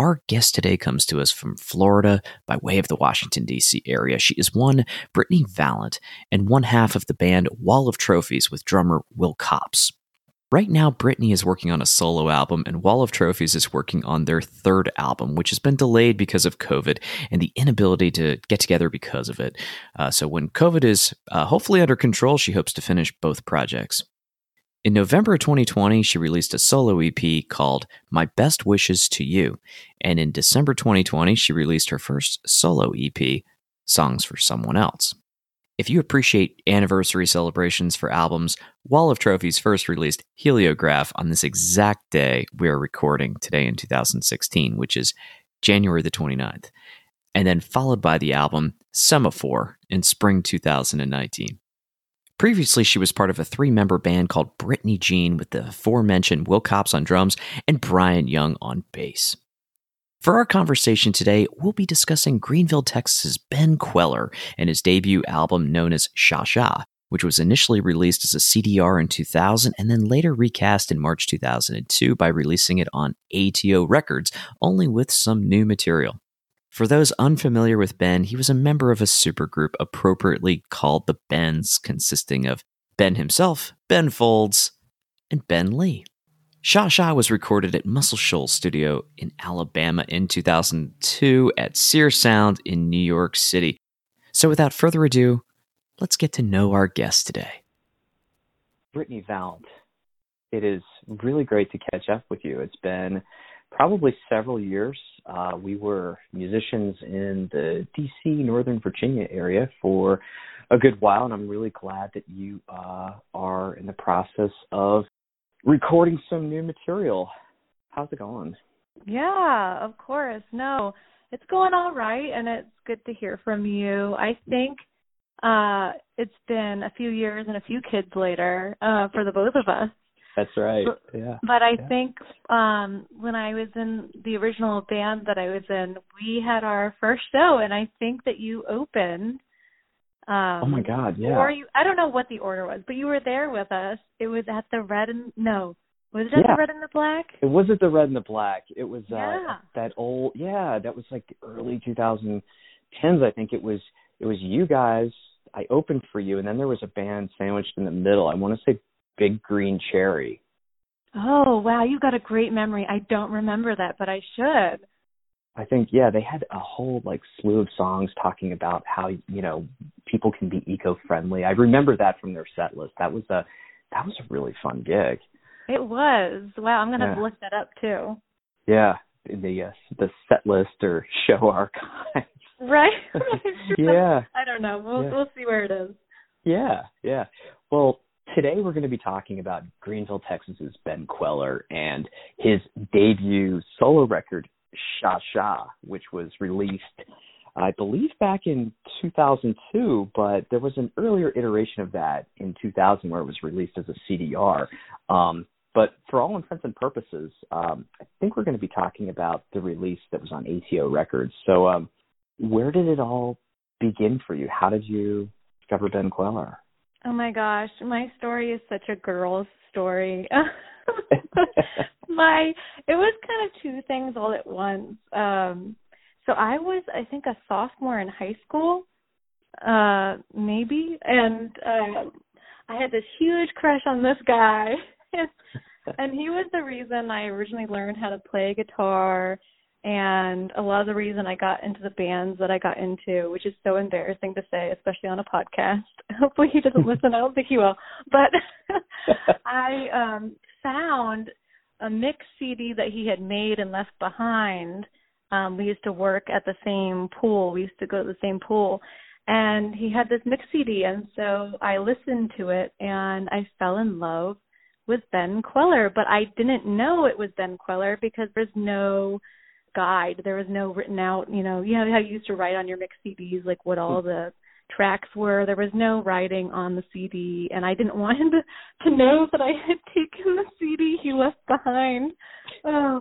Our guest today comes to us from Florida by way of the Washington, D.C. area. She is one Brittany Valent and one half of the band Wall of Trophies with drummer Will Copps. Right now, Brittany is working on a solo album, and Wall of Trophies is working on their third album, which has been delayed because of COVID and the inability to get together because of it. Uh, so, when COVID is uh, hopefully under control, she hopes to finish both projects. In November 2020, she released a solo EP called My Best Wishes to You. And in December 2020, she released her first solo EP, Songs for Someone Else. If you appreciate anniversary celebrations for albums, Wall of Trophies first released Heliograph on this exact day we are recording today in 2016, which is January the 29th, and then followed by the album Semaphore in spring 2019. Previously, she was part of a three member band called Brittany Jean with the aforementioned Will Copps on drums and Brian Young on bass. For our conversation today, we'll be discussing Greenville, Texas's Ben Kweller and his debut album known as Sha Sha, which was initially released as a CDR in 2000 and then later recast in March 2002 by releasing it on ATO Records, only with some new material. For those unfamiliar with Ben, he was a member of a supergroup appropriately called the Bens, consisting of Ben himself, Ben Folds, and Ben Lee. Sha Sha was recorded at Muscle Shoals Studio in Alabama in 2002 at Sear Sound in New York City. So without further ado, let's get to know our guest today. Brittany Valent, it is really great to catch up with you. It's been probably several years. Uh, we were musicians in the DC, Northern Virginia area for a good while, and I'm really glad that you uh, are in the process of recording some new material. How's it going? Yeah, of course. No, it's going all right, and it's good to hear from you. I think uh it's been a few years and a few kids later uh for the both of us that's right. Yeah. But I yeah. think um when I was in the original band that I was in, we had our first show and I think that you opened um Oh my god, yeah. Or you I don't know what the order was, but you were there with us. It was at the red and no. Was it yeah. the red and the black? It wasn't the red and the black. It was uh yeah. that old yeah, that was like early 2010s I think it was it was you guys I opened for you and then there was a band sandwiched in the middle. I want to say Big Green Cherry. Oh, wow, you've got a great memory. I don't remember that, but I should. I think yeah, they had a whole like slew of songs talking about how you know people can be eco-friendly. I remember that from their set list. That was a that was a really fun gig. It was. Wow, I'm gonna yeah. look that up too. Yeah, the uh, the set list or show archives. Right. yeah. I don't know. We'll yeah. we'll see where it is. Yeah, yeah. Well, today we're going to be talking about Greenville, Texas's Ben Kweller and his debut solo record, Sha Sha, which was released, I believe, back in 2002, but there was an earlier iteration of that in 2000 where it was released as a CDR. Um, but for all intents and purposes, um, I think we're going to be talking about the release that was on ATO Records. So, um, where did it all begin for you? How did you discover Ben Kweller? Oh my gosh, my story is such a girl's story. my it was kind of two things all at once. Um so I was I think a sophomore in high school, uh maybe, and uh, I had this huge crush on this guy. and he was the reason I originally learned how to play guitar and a lot of the reason I got into the bands that I got into, which is so embarrassing to say, especially on a podcast. Hopefully he doesn't listen. I don't think he will. But I um found a mix CD that he had made and left behind. Um we used to work at the same pool. We used to go to the same pool. And he had this mix CD and so I listened to it and I fell in love with Ben Kweller, but I didn't know it was Ben Kweller because there's no guide. There was no written out, you know, you know how you used to write on your mix CDs like what all the tracks were. There was no writing on the CD, and I didn't want him to, to know that I had taken the CD he left behind. Oh,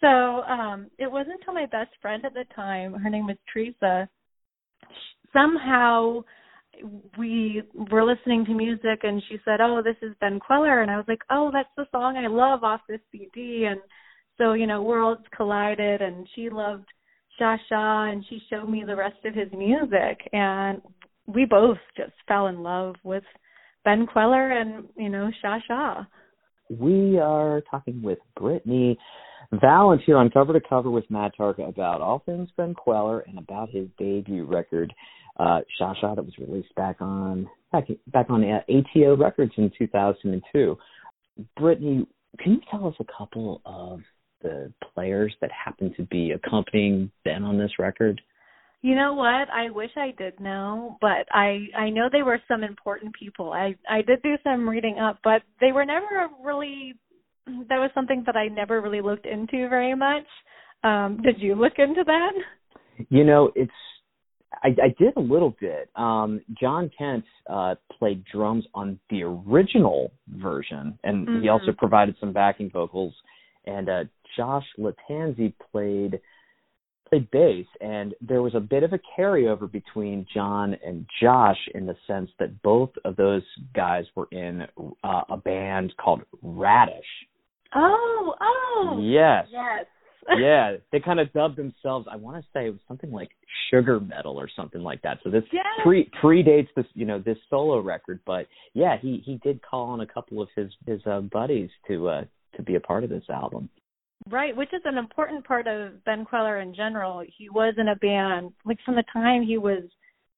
so um it wasn't until my best friend at the time, her name was Teresa, somehow we were listening to music and she said, "Oh, this is Ben Kweller," and I was like, "Oh, that's the song I love off this CD." And so you know, worlds collided, and she loved Sha Sha, and she showed me the rest of his music, and we both just fell in love with Ben Kweller and you know Sha Sha. We are talking with Brittany Valens here on Cover to Cover with Matt Tarka about all things Ben Kweller and about his debut record, uh, Sha Sha, that was released back on back back on ATO Records in 2002. Brittany, can you tell us a couple of the players that happen to be accompanying Ben on this record? You know what? I wish I did know, but I I know they were some important people. I I did do some reading up, but they were never really that was something that I never really looked into very much. Um did you look into that? You know, it's I, I did a little bit. Um John Kent uh played drums on the original version and mm-hmm. he also provided some backing vocals and uh Josh Lattanzi played played bass and there was a bit of a carryover between John and Josh in the sense that both of those guys were in uh, a band called Radish. Oh, oh. Yes. Yes. yeah, they kind of dubbed themselves. I want to say it was something like sugar metal or something like that. So this yes. pre predates this, you know, this solo record. But yeah, he he did call on a couple of his his uh, buddies to uh to be a part of this album. Right, which is an important part of Ben Kweller in general. He was in a band like from the time he was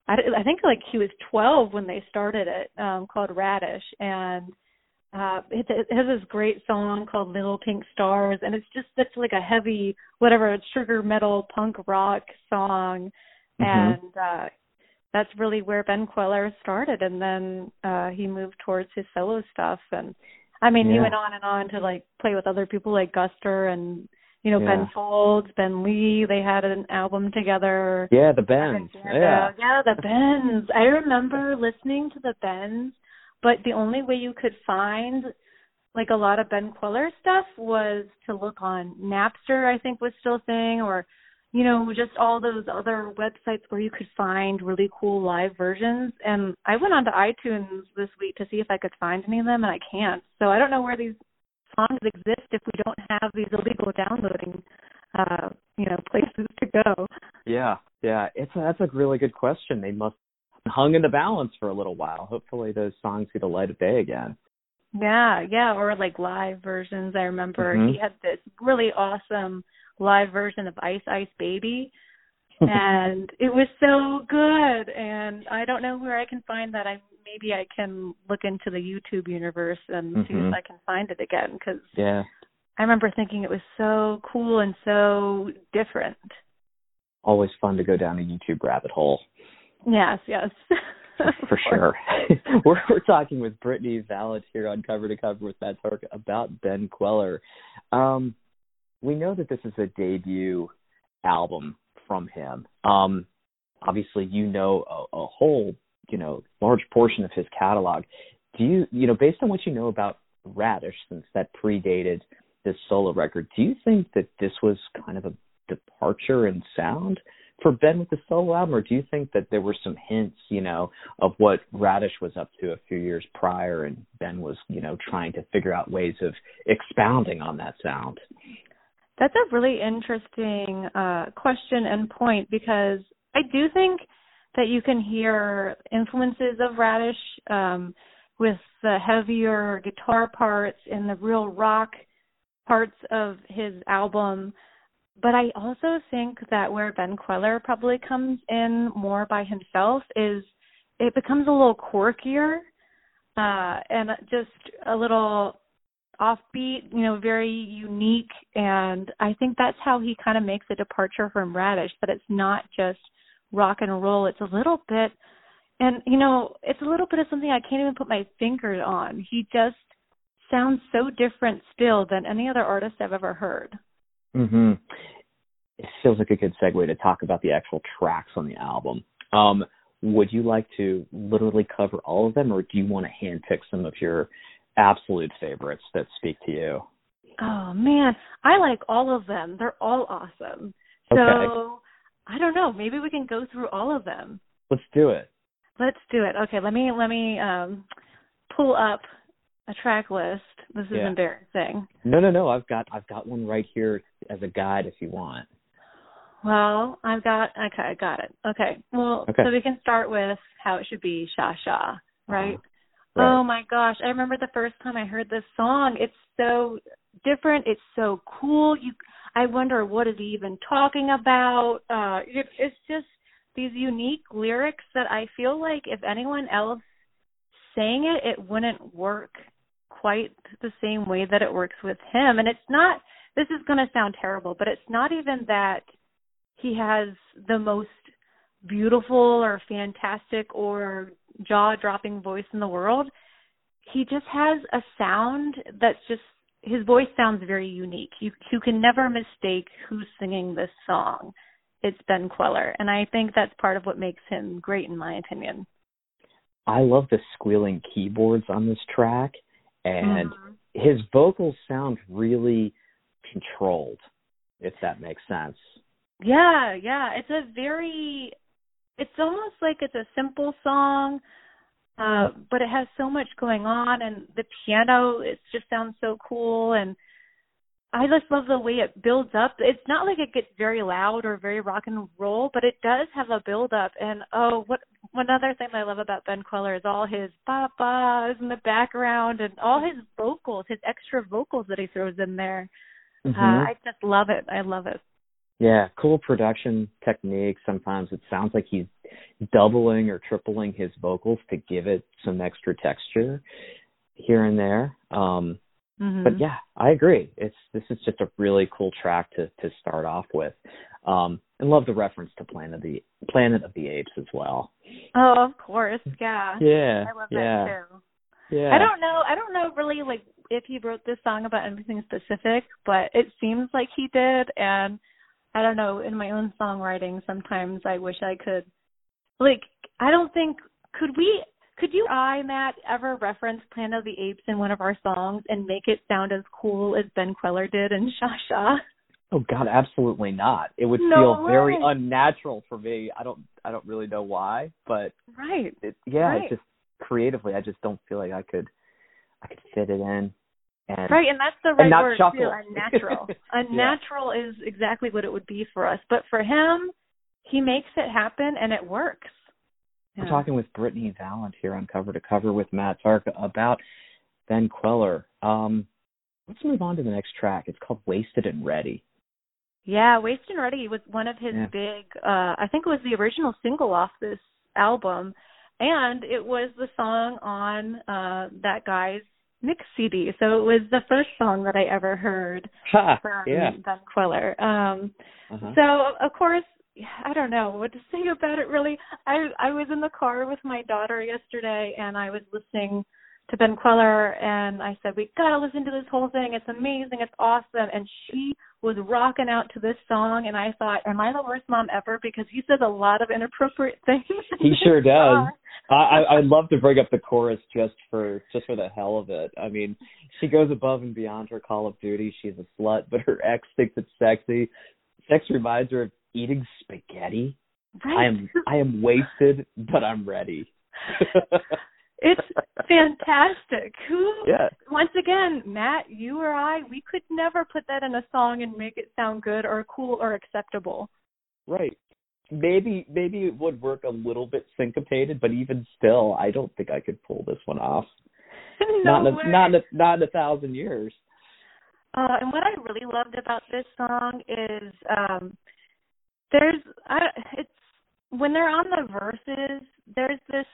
I, I think like he was 12 when they started it um called Radish and uh it, it has this great song called Little Pink Stars and it's just such like a heavy whatever sugar metal punk rock song mm-hmm. and uh that's really where Ben Kweller started and then uh he moved towards his solo stuff and I mean, yeah. he went on and on to like play with other people like Guster and you know yeah. Ben Folds, Ben Lee. They had an album together. Yeah, the Bens. Yeah, yeah, the Bens. I remember listening to the Bens, but the only way you could find like a lot of Ben Kweller stuff was to look on Napster. I think was still a thing, or you know, just all those other websites where you could find really cool live versions. And I went onto iTunes this week to see if I could find any of them, and I can't. So I don't know where these songs exist if we don't have these illegal downloading, uh, you know, places to go. Yeah, yeah, it's a, that's a really good question. They must hung in the balance for a little while. Hopefully, those songs see the light of day again. Yeah, yeah, or like live versions. I remember mm-hmm. he had this really awesome live version of Ice Ice Baby and it was so good and I don't know where I can find that. I maybe I can look into the YouTube universe and mm-hmm. see if I can find it again cuz Yeah. I remember thinking it was so cool and so different. Always fun to go down a YouTube rabbit hole. Yes, yes. For sure. we're we're talking with Brittany Valens here on Cover to Cover with Matt Tarka about Ben Kweller. Um we know that this is a debut album from him. Um, obviously, you know a, a whole, you know, large portion of his catalog. Do you, you know, based on what you know about Radish, since that predated this solo record, do you think that this was kind of a departure in sound for Ben with the solo album, or do you think that there were some hints, you know, of what Radish was up to a few years prior, and Ben was, you know, trying to figure out ways of expounding on that sound? That's a really interesting uh, question and point because I do think that you can hear influences of Radish um, with the heavier guitar parts and the real rock parts of his album. But I also think that where Ben Kweller probably comes in more by himself is it becomes a little quirkier uh, and just a little offbeat, you know, very unique and I think that's how he kind of makes a departure from Radish, that it's not just rock and roll, it's a little bit and you know, it's a little bit of something I can't even put my finger on. He just sounds so different still than any other artist I've ever heard. Mhm. It feels like a good segue to talk about the actual tracks on the album. Um would you like to literally cover all of them, or do you want to handpick some of your absolute favorites that speak to you? Oh man, I like all of them. They're all awesome. So Okay. I don't know. Maybe we can go through all of them. Let's do it. Let's do it. Okay, let me let me um pull up a track list. This is Yeah. embarrassing. No, no, no. I've got I've got one right here as a guide if you want. Well, I've got okay, I got it. Okay. Well, Okay. so we can start with how it should be Sha Sha, right? Uh-huh. Right. Oh my gosh, I remember the first time I heard this song. It's so different. It's so cool. You I wonder what is he even talking about? Uh it, it's just these unique lyrics that I feel like if anyone else sang it, it wouldn't work quite the same way that it works with him. And it's not this is going to sound terrible, but it's not even that he has the most beautiful or fantastic or jaw-dropping voice in the world. He just has a sound that's just his voice sounds very unique. You you can never mistake who's singing this song. It's Ben Kweller, and I think that's part of what makes him great in my opinion. I love the squealing keyboards on this track, and Mhm. his vocals sound really controlled, if that makes sense. Yeah, yeah. It's a very it's almost like it's a simple song, uh, but it has so much going on and the piano it just sounds so cool and I just love the way it builds up. It's not like it gets very loud or very rock and roll, but it does have a build up and oh what one other thing I love about Ben Kweller is all his ba ba's in the background and all his vocals, his extra vocals that he throws in there. Mhm. Uh, I just love it. I love it. Yeah, cool production technique. Sometimes it sounds like he's doubling or tripling his vocals to give it some extra texture here and there. Um Mhm. but yeah, I agree. It's this is just a really cool track to to start off with. Um and love the reference to Planet of the Planet of the Apes as well. Oh, of course, yeah. Yeah. I love yeah. that too. Yeah. I don't know. I don't know really like if he wrote this song about anything specific, but it seems like he did. And I don't know. In my own songwriting, sometimes I wish I could. Like, I don't think could we. Could you, I, Matt, ever reference Planet of the Apes in one of our songs and make it sound as cool as Ben Kweller did in Sha Sha? Oh God, absolutely not. It would No feel very unnatural for me. I don't I don't really know why, but Right. it, yeah, Right. just creatively I just don't feel like I could I could fit it in. And Right, and that's the right not word chuckle. too. Unnatural. Unnatural is exactly what it would be for us. But for him, he makes it happen and it works. We're Yeah. talking with Brittany Valent here on Cover to Cover with Matt Tarka about Ben Kweller. Um, let's move on to the next track. It's called Wasted and Ready. Yeah, Wasted and Ready was one of his Yeah. big uh I think it was the original single off this album and it was the song on uh that guy's mix CD. So it was the first song that I ever heard Ha! from Yeah. Ben Kweller. Um Uh-huh. So of course, I don't know what to say about it. Really, I I was in the car with my daughter yesterday, and I was listening to Ben Kweller, and I said we gotta listen to this whole thing. It's amazing. It's awesome. And she was rocking out to this song, and I thought, am I the worst mom ever? Because he says a lot of inappropriate things. He sure does. I, I I'd love to bring up the chorus just for just for the hell of it. I mean, she goes above and beyond her Call of Duty. She's a slut, but her ex thinks it's sexy. Sex reminds her of eating spaghetti. Right. I am I am wasted, but I'm ready. It's fantastic. Who yeah. once again, Matt, you or I, we could never put that in a song and make it sound good or cool or acceptable. Right. Maybe maybe it would work a little bit syncopated, but even still, I don't think I could pull this one off. no not in a, not in a, not in a thousand years. Uh, and what I really loved about this song is um there's I it's when they're on the verses, there's this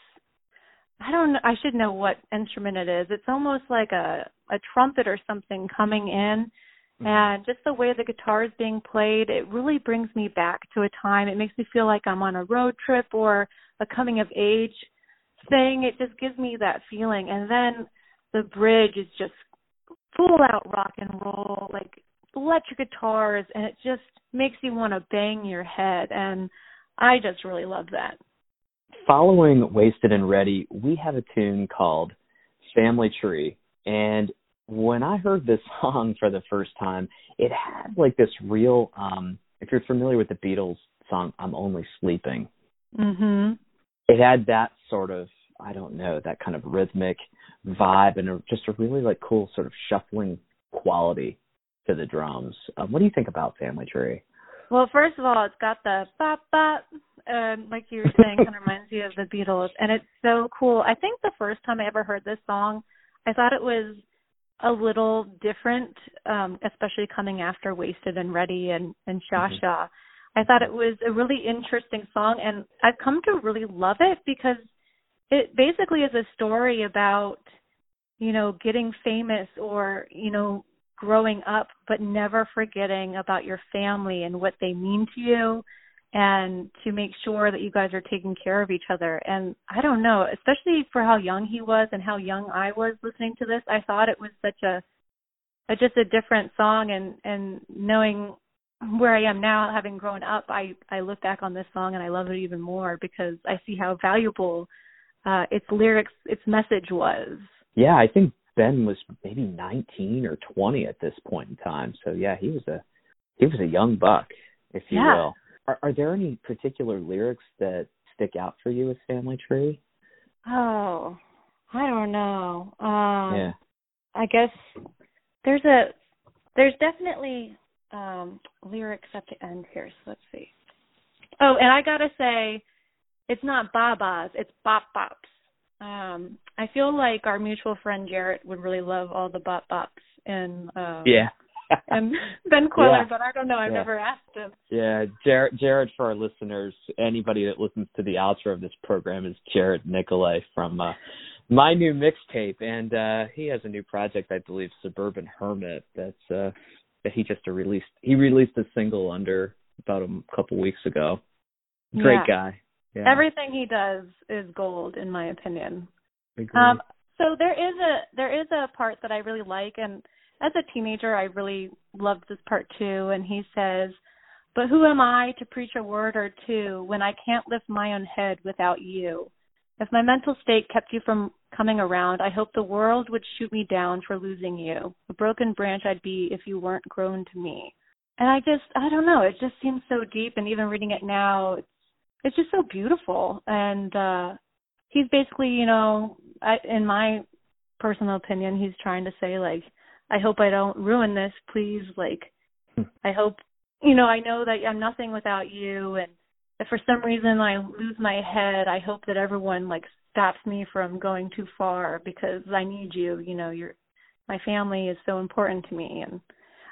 I don't know I should know what instrument it is. It's almost like a a trumpet or something coming in hmm. and just the way the guitar is being played, it really brings me back to a time. It makes me feel like I'm on a road trip or a coming of age thing. It just gives me that feeling. And then the bridge is just full out rock and roll, like electric guitars, and it just makes you want to bang your head. And I just really love that. Following Wasted and Ready, we have a tune called Family Tree. And when I heard this song for the first time, it had like this real um if you're familiar with the Beatles song I'm Only Sleeping. Mhm. It had that sort of I don't know, that kind of rhythmic vibe and a, just a really like cool sort of shuffling quality to the drums. Um, what do you think about Family Tree? Well, first of all, it's got the bop bop, um, like you were saying, kind of reminds me of the Beatles, and it's so cool. I think the first time I ever heard this song, I thought it was a little different, um, especially coming after Wasted and Ready and and Sha Mhm. I thought it was a really interesting song, and I've come to really love it because it basically is a story about you know getting famous or you know growing up but never forgetting about your family and what they mean to you and to make sure that you guys are taking care of each other and i don't know especially for how young he was and how young i was listening to this i thought it was such a, a just a different song and and knowing where i am now having grown up i i look back on this song and i love it even more because i see how valuable uh its lyrics its message was Yeah, I think Ben was maybe 19 or 20 at this point in time. So yeah, he was a he was a young buck, if you Yeah. will. Are, are there any particular lyrics that stick out for you with Family Tree? oh i don't know um yeah. I guess there's a there's definitely um lyrics at the end here, so let's see. Oh, and I gotta say, it's not babas, it's bop bops. Um I feel like our mutual friend Jarrett would really love all the bop bops in um Yeah. and Ben Kweller, Yeah. but I don't know, I've Yeah. never asked him. Yeah, Jared, Jared, for our listeners, anybody that listens to the outro of this program is Jared Nicolay from uh, my new mixtape, and uh, he has a new project, I believe, Suburban Hermit. That's uh, that he just released. He released a single under about a couple weeks ago. Great Yeah. guy. Yeah, Everything he does is gold in my opinion. Um, so there is a there is a part that I really like, and as a teenager, I really loved this part too. And he says, "But who am I to preach a word or two when I can't lift my own head without you? If my mental state kept you from coming around, I hope the world would shoot me down for losing you. A broken branch I'd be if you weren't grown to me." And I just I don't know, it just seems so deep. And even reading it now, it's it's just so beautiful and. uh he's basically, you know, I, in my personal opinion, he's trying to say like, I hope I don't ruin this, please. Like, Hmm. I hope, you know, I know that I'm nothing without you, and if for some reason I lose my head, I hope that everyone like stops me from going too far because I need you. You know, you're my family is so important to me, and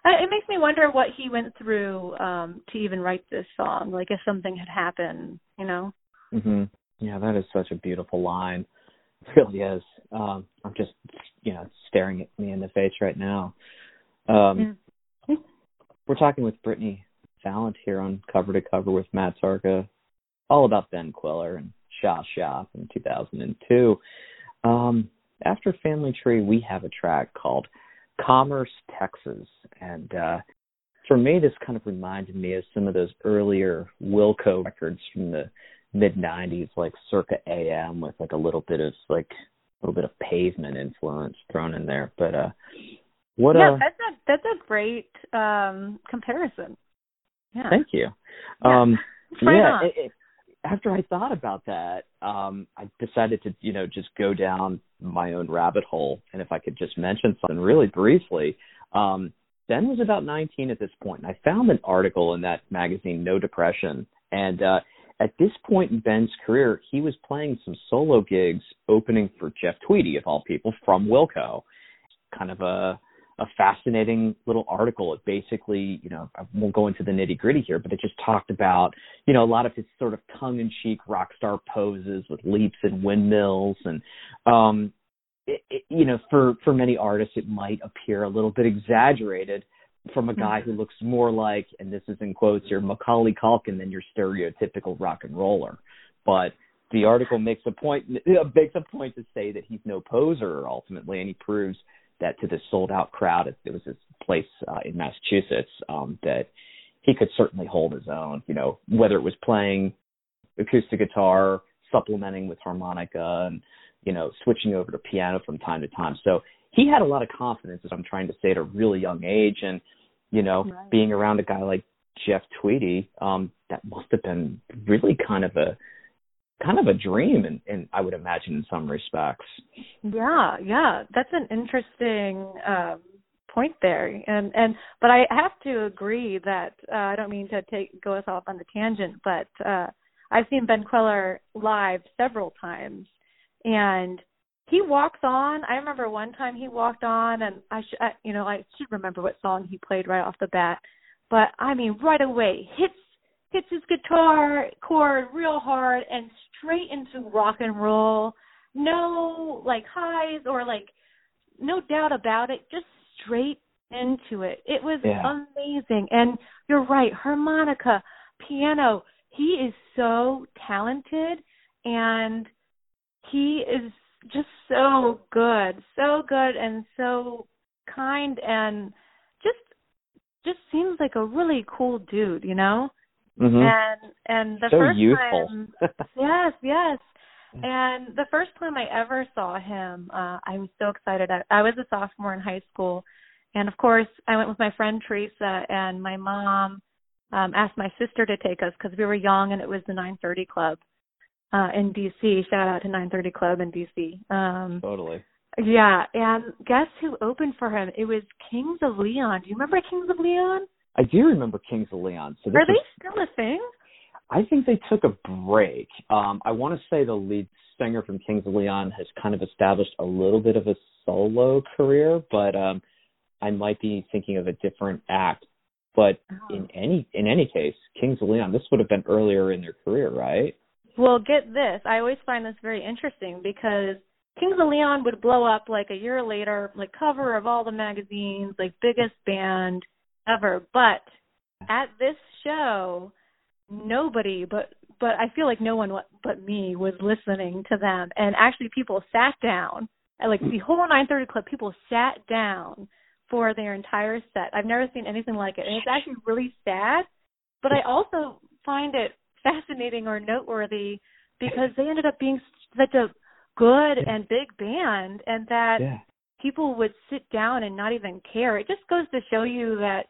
I, it makes me wonder what he went through um to even write this song. Like, if something had happened, you know. hmm Yeah, that is such a beautiful line. Really is. Um, I'm just, you know, staring at me in the face right now. Um, Mm. We're talking with Brittany Valent here on Cover to Cover with Matt Tarka, all about Ben Kweller and Sha Sha from 2002. Um, after Family Tree, we have a track called Commerce, Texas. And uh, for me, this kind of reminded me of some of those earlier Wilco records from the mid 90s, like Circa AM, with like a little bit of like a little bit of pavement influence thrown in there. But uh, what yeah, a that's a that's a great um comparison. Yeah. Thank you. Yeah. Um, Right yeah. It, it, after I thought about that, um, I decided to, you know, just go down my own rabbit hole. And if I could just mention something really briefly, um, Ben was about 19 at this point, and I found an article in that magazine, No Depression, and uh, at this point in Ben's career, he was playing some solo gigs, opening for Jeff Tweedy, of all people, from Wilco. Kind of a a fascinating little article. It basically, you know, I won't go into the nitty gritty here, but it just talked about, you know, a lot of his sort of tongue in cheek rock star poses with leaps and windmills. And, um, it, it, you know, for, for many artists, it might appear a little bit exaggerated from a guy who looks more like, and this is in quotes here, Macaulay Culkin than your stereotypical rock and roller. But the article makes a point, makes a point to say that he's no poser ultimately, and he proves that to this sold out crowd, it, it was this place uh, in Massachusetts, um, that he could certainly hold his own. You know, whether it was playing acoustic guitar, supplementing with harmonica and you know switching over to piano from time to time. So he had a lot of confidence, as I'm trying to say, at a really young age, and you know, Right. being around a guy like Jeff Tweedy, um, that must have been really kind of a kind of a dream, and, and I would imagine in some respects. Yeah, yeah, that's an interesting um, point there, and and but I have to agree that uh, I don't mean to take go us off on the tangent, but uh, I've seen Ben Kweller live several times, and he walks on. I remember one time he walked on, and I should, I, you know, I should remember what song he played right off the bat, but I mean, right away hits hits his guitar chord real hard and straight into rock and roll. No like highs or like no doubt about it, just straight into it. It was Yeah. amazing. And you're right, harmonica, piano, he is so talented and he is just so good, so good and so kind and just just seems like a really cool dude, you know? hmm And and the so first youthful. time yes, yes. And the first time I ever saw him, uh, I was so excited. I, I was a sophomore in high school, and of course, I went with my friend Teresa, and my mom um, asked my sister to take us because we were young, and it was the 9:30 Club uh, in DC. Shout out to 9:30 Club in DC. Um, totally. yeah, and guess who opened for him? It was Kings of Leon. Do you remember Kings of Leon? I do remember Kings of Leon. So Are they was- still a thing? I think they took a break. Um, I want to say the lead singer from Kings of Leon has kind of established a little bit of a solo career, but um, I might be thinking of a different act. But in any in any case, Kings of Leon, this would have been earlier in their career, right? Well, get this. I always find this very interesting because Kings of Leon would blow up like a year later, like cover of all the magazines, like biggest band ever. But at this show, nobody but but I feel like no one but me was listening to them and actually people sat down. Like the whole 930 club people sat down for their entire set. I've never seen anything like it. And it's actually really sad, but I also find it fascinating or noteworthy because they ended up being such a good and big band and that Yeah. people would sit down and not even care. It just goes to show you that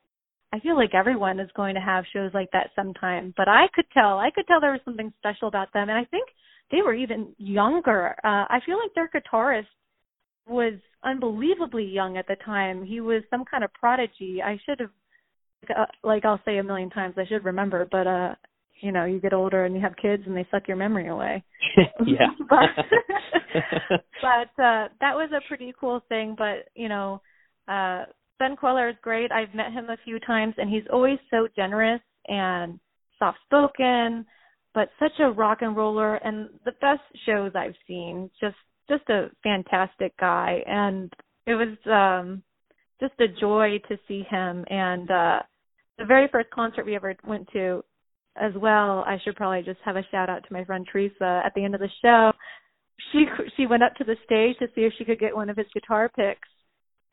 I feel like everyone is going to have shows like that sometime. But I could tell, I could tell there was something special about them, and I think they were even younger. Uh, I feel like their guitarist was unbelievably young at the time. He was some kind of prodigy. I should have, uh, like I'll say a million times, I should remember. But uh, you know, you get older and you have kids, and they suck your memory away. yeah. but but uh that was a pretty cool thing but you know uh ben kweller is great i've met him a few times and he's always so generous and soft spoken but such a rock and roller and the best shows i've seen just just a fantastic guy and it was um just a joy to see him and uh the very first concert we ever went to as well i should probably just have a shout out to my friend teresa at the end of the show. She she went up to the stage to see if she could get one of his guitar picks.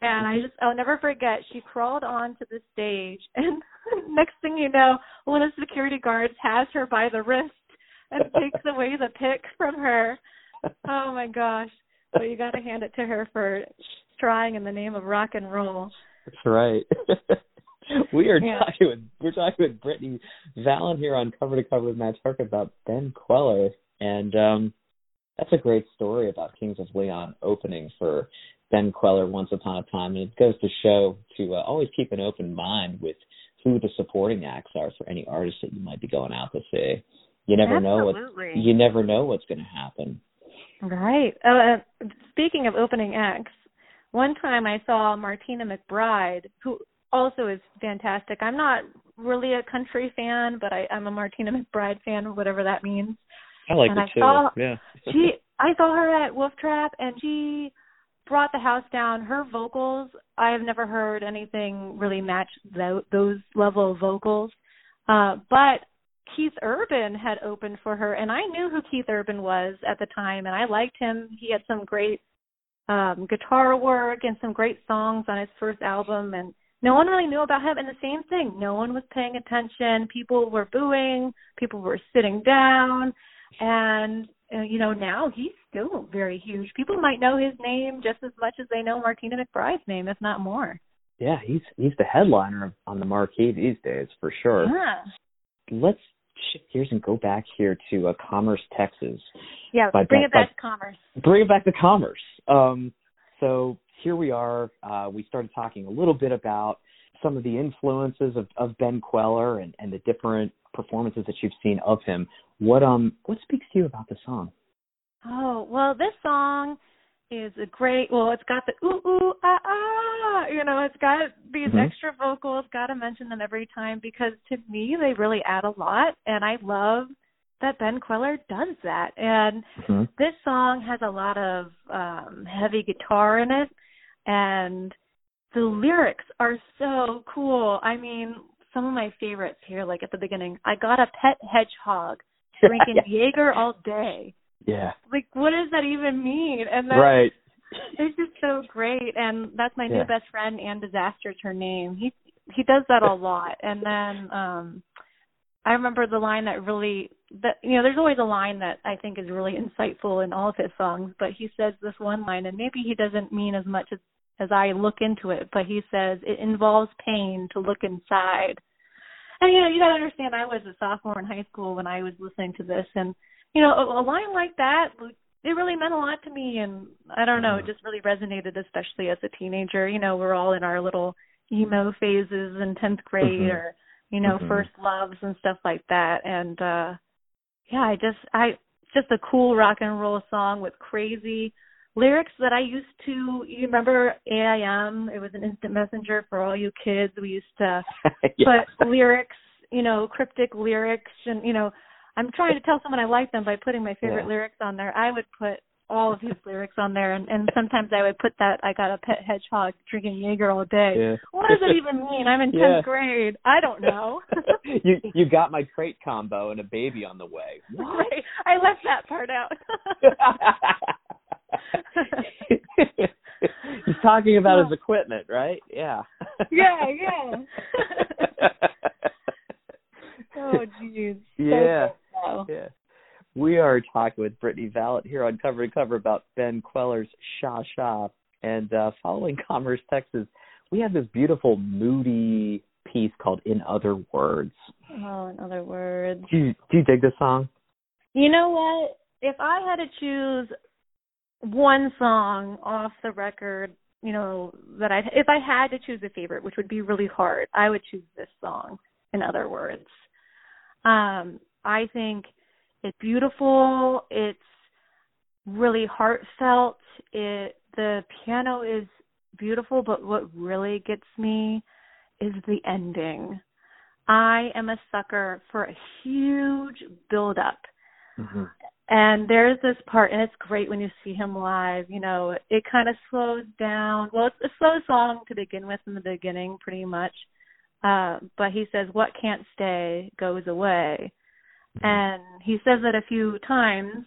And i just i'll never forget she crawled onto the stage and next thing you know one of the security guards has her by the wrist and takes away the pick from her. Oh my gosh. But you got to hand it to her for trying in the name of rock and roll. That's right. we are Yeah. talking with we're talking with Brittany Vallon here on Cover to Cover with Matt Turk about Ben Kweller, and um, that's a great story about Kings of Leon opening for Ben Kweller once upon a time, and it goes to show to uh, always keep an open mind with who the supporting acts are for any artist that you might be going out to see. You never know what you never know what's going to happen. Right. Uh, uh, speaking of opening acts, one time I saw Martina McBride, who also is fantastic. I'm not really a country fan, but I, I'm a Martina McBride fan, whatever that means. I like And it I too. saw- yeah. She, I saw her at Wolf Trap, and she brought the house down. Her vocals, I have never heard anything really match tho- those level of vocals. Uh, but Keith Urban had opened for her, and I knew who Keith Urban was at the time, and I liked him. He had some great um guitar work and some great songs on his first album, and no one really knew about him. And the same thing, no one was paying attention. People were booing, people were sitting down, and uh, you know, now he's still very huge. People might know his name just as much as they know Martina McBride's name, if not more. Yeah, he's he's the headliner on the marquee these days for sure. Yeah. Let's shift gears and go back here to uh, Commerce, Texas. Yeah, By- bring by- it back by- to commerce. bring it back to commerce. Um, so here we are. Uh, we started talking a little bit about some of the influences of, of Ben Kweller and, and the different performances that you've seen of him. What um what speaks to you about the song? Oh, well, this song is a great, well, it's got the ooh, ooh, ah, ah, you know, it's got these Mhm. extra vocals, got to mention them every time because to me, they really add a lot. And I love that Ben Kweller does that. And hmm this song has a lot of um heavy guitar in it and the lyrics are so cool. I mean, some of my favorites here, like at the beginning, I got a pet hedgehog drinking Jaeger all day. Yeah. Like, what does that even mean? And then Right. it's just so great. And that's my Yeah. new best friend, and Disaster's her name. He he does that a lot. And then um I remember the line that really that you know, there's always a line that I think is really insightful in all of his songs, but he says this one line and maybe he doesn't mean as much as as I look into it, but he says it involves pain to look inside. And you know, you gotta understand I was a sophomore in high school when I was listening to this and you know, a, a line like that it really meant a lot to me and I don't know, it just really resonated especially as a teenager. You know, we're all in our little emo phases in tenth grade Mhm. or, you know, Mhm. first loves and stuff like that. And uh yeah, I just I just a cool rock and roll song with crazy lyrics that I used to you remember AIM? It was an instant messenger for all you kids. We used to yeah. put lyrics, you know, cryptic lyrics and you know, I'm trying to tell someone I like them by putting my favorite Yeah. lyrics on there. I would put all of his lyrics on there and, and sometimes I would put that I got a pet hedgehog drinking Jaeger all day. yeah. What does it even mean? I'm in tenth Yeah. grade. I don't know. you you got my crate combo and a baby on the way. What? Right. I left that part out. He's talking about his equipment, right? Yeah. Yeah, yeah. oh jeez. Yeah. though. yeah. We are talking with Brittany Vallet here on Cover to Cover about Ben Kweller's Sha Sha. And uh, following Commerce, Texas, we have this beautiful, moody piece called In Other Words. Oh, in other words. Do you, do you dig this song? You know what? If I had to choose one song off the record, you know, that I if I had to choose a favorite, which would be really hard, I would choose this song. In other words, um, I think it's beautiful. It's really heartfelt. It the piano is beautiful, but what really gets me is the ending. I am a sucker for a huge build up. Mm-hmm. And there's this part, and it's great when you see him live. You know, it kind of slows down. Well, it's a slow song to begin with in the beginning, pretty much. Uh, but he says, "What can't stay goes away," and he says it a few times,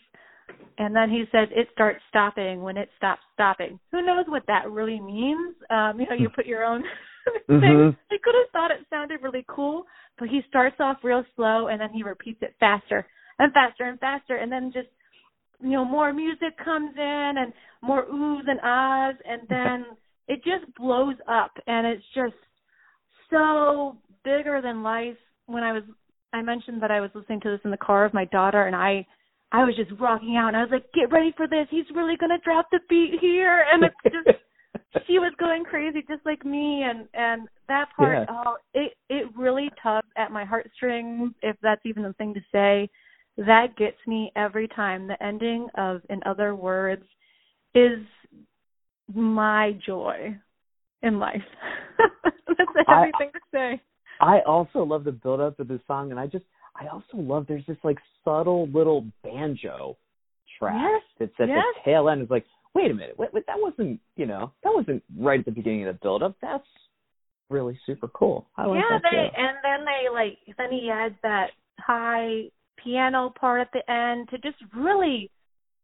and then he says, "It starts stopping when it stops stopping." Who knows what that really means? Um, you know, you put your own thing. Mhm. I could have thought it sounded really cool, but he starts off real slow, and then he repeats it faster and faster and faster. And then just you know more music comes in and more oohs and ahs. And then it just blows up. And it's just so bigger than life. When i was i mentioned that i was listening to this in the car with my daughter and i i was just rocking out. And i was like get ready for this. He's really going to drop the beat here. And it's just she was going crazy just like me. And and that part Yeah. oh it it really tugs at my heartstrings if that's even a thing to say that gets me every time the ending of in other words is my joy in life that's a heavy I- thing to say I also love the build up of the song, and I just I also love there's this like subtle little banjo track Yes, that's at yes. the tail end. It's like, wait a minute, wait, wait, that wasn't you know that wasn't right at the beginning of the build up. That's really super cool. I like yeah, that they too. and then they like then he adds that high piano part at the end to just really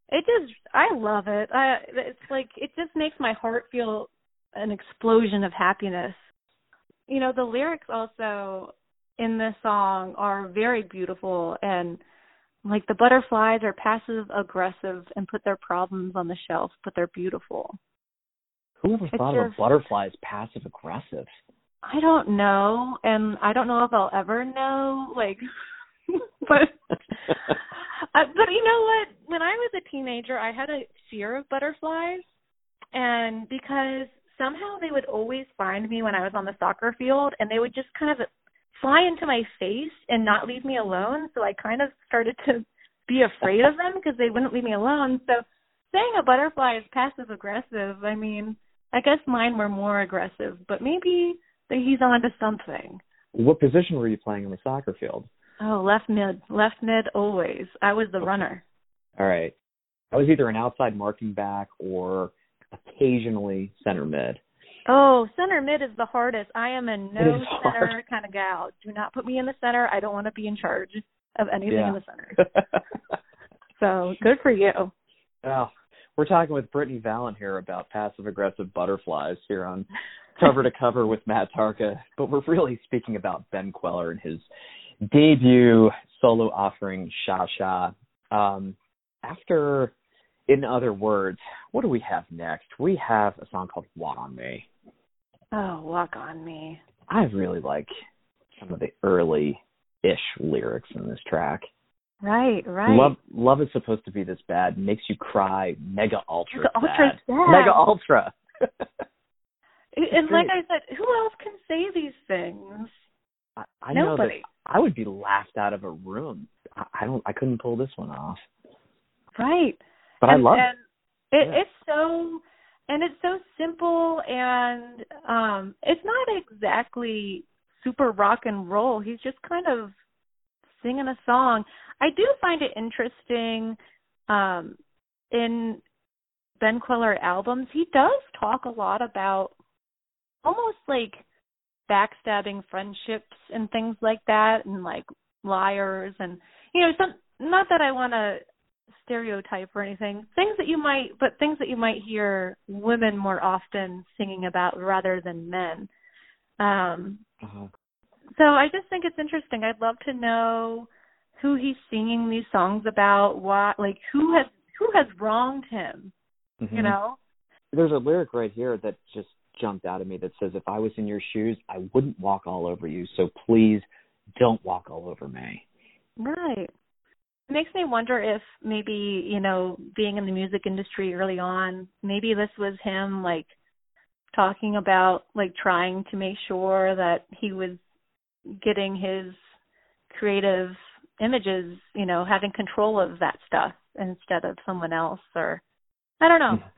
it just I love it. I it's like it just makes my heart feel an explosion of happiness. You know, the lyrics also in this song are very beautiful and like the butterflies are passive aggressive and put their problems on the shelf, but they're beautiful. Whoever It's thought of just- butterfly as passive aggressive? I don't know, and I don't know if I'll ever know. Like, but uh, but you know what? When I was a teenager, I had a fear of butterflies, and because somehow they would always find me when I was on the soccer field, and they would just kind of fly into my face and not leave me alone. So I kind of started to be afraid of them because they wouldn't leave me alone. So saying a butterfly is passive aggressive, I mean, I guess mine were more aggressive, but maybe that he's onto something. what position were you playing on the soccer field? Oh, left mid, left mid always. I was the runner. All right. I was either an outside marking back or occasionally center mid. Oh, center mid is the hardest. I am a no center hard. kind of gal. Do not put me in the center. I don't want to be in charge of anything Yeah. in the center. So good for you. well, we're talking with Brittany Valent here about passive aggressive butterflies here on cover to cover with Matt Tarka, but we're really speaking about Ben Kweller and his debut solo offering Sha Sha. Um, after, in other words, what do we have next? We have a song called Walk on Me. Oh, walk on me. I really like some of the early ish lyrics in this track. Right, right. Love love is supposed to be this bad, makes you cry, mega ultra Mega ultra sad. sad. Mega ultra. and like. I said, who else can say these things? I, I know that Nobody. I would be laughed out of a room. I, I don't I couldn't pull this one off. Right. But and, I love and it. Yeah. It's so and it's so simple and um it's not exactly super rock and roll. He's just kind of singing a song. I do find it interesting um in Ben Kweller albums, he does talk a lot about almost like backstabbing friendships and things like that and like liars and you know some not that I want to stereotype or anything things that you might but things that you might hear women more often singing about rather than men um Uh, so I just think it's interesting. I'd love to know who he's singing these songs about, why like who has who has wronged him, mhm. you know? There's a lyric right here that just jumped out at me that says, "If I was in your shoes, I wouldn't walk all over you. So please, don't walk all over me." Right. It makes me wonder if maybe, you know, being in the music industry early on, maybe this was him like talking about like trying to make sure that he was getting his creative images, you know, having control of that stuff instead of someone else or I don't know. Mm-hmm.